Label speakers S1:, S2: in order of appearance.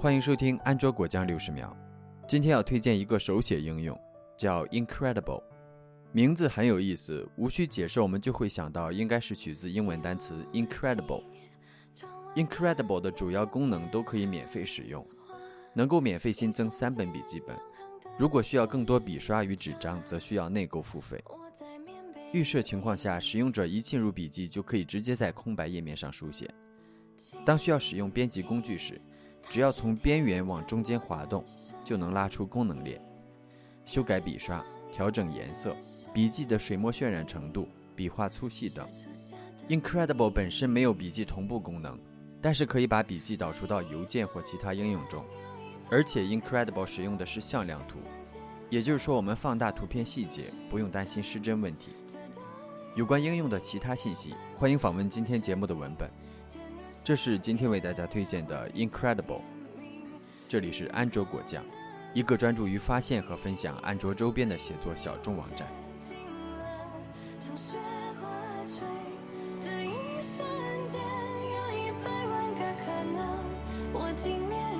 S1: 欢迎收听安卓果酱六十秒。今天要推荐一个手写应用，叫 Incredible，名字很有意思，无需解释，我们就会想到应该是取自英文单词 incredible。Incredible 的主要功能都可以免费使用，能够免费新增三本笔记本。如果需要更多笔刷与纸张，则需要内购付费。预设情况下，使用者一进入笔记就可以直接在空白页面上书写。当需要使用编辑工具时，只要从边缘往中间滑动，就能拉出功能列，修改笔刷、调整颜色、笔记的水墨渲染程度、笔画粗细等。Incredible 本身没有笔记同步功能，但是可以把笔记导出到邮件或其他应用中。而且 Incredible 使用的是向量图，也就是说我们放大图片细节不用担心失真问题。有关应用的其他信息，欢迎访问今天节目的文本。这是今天为大家推荐的 Incredible。这里是安卓果酱，一个专注于发现和分享安卓周边的写作小众网站。这一瞬间有一百万个可能，我竟面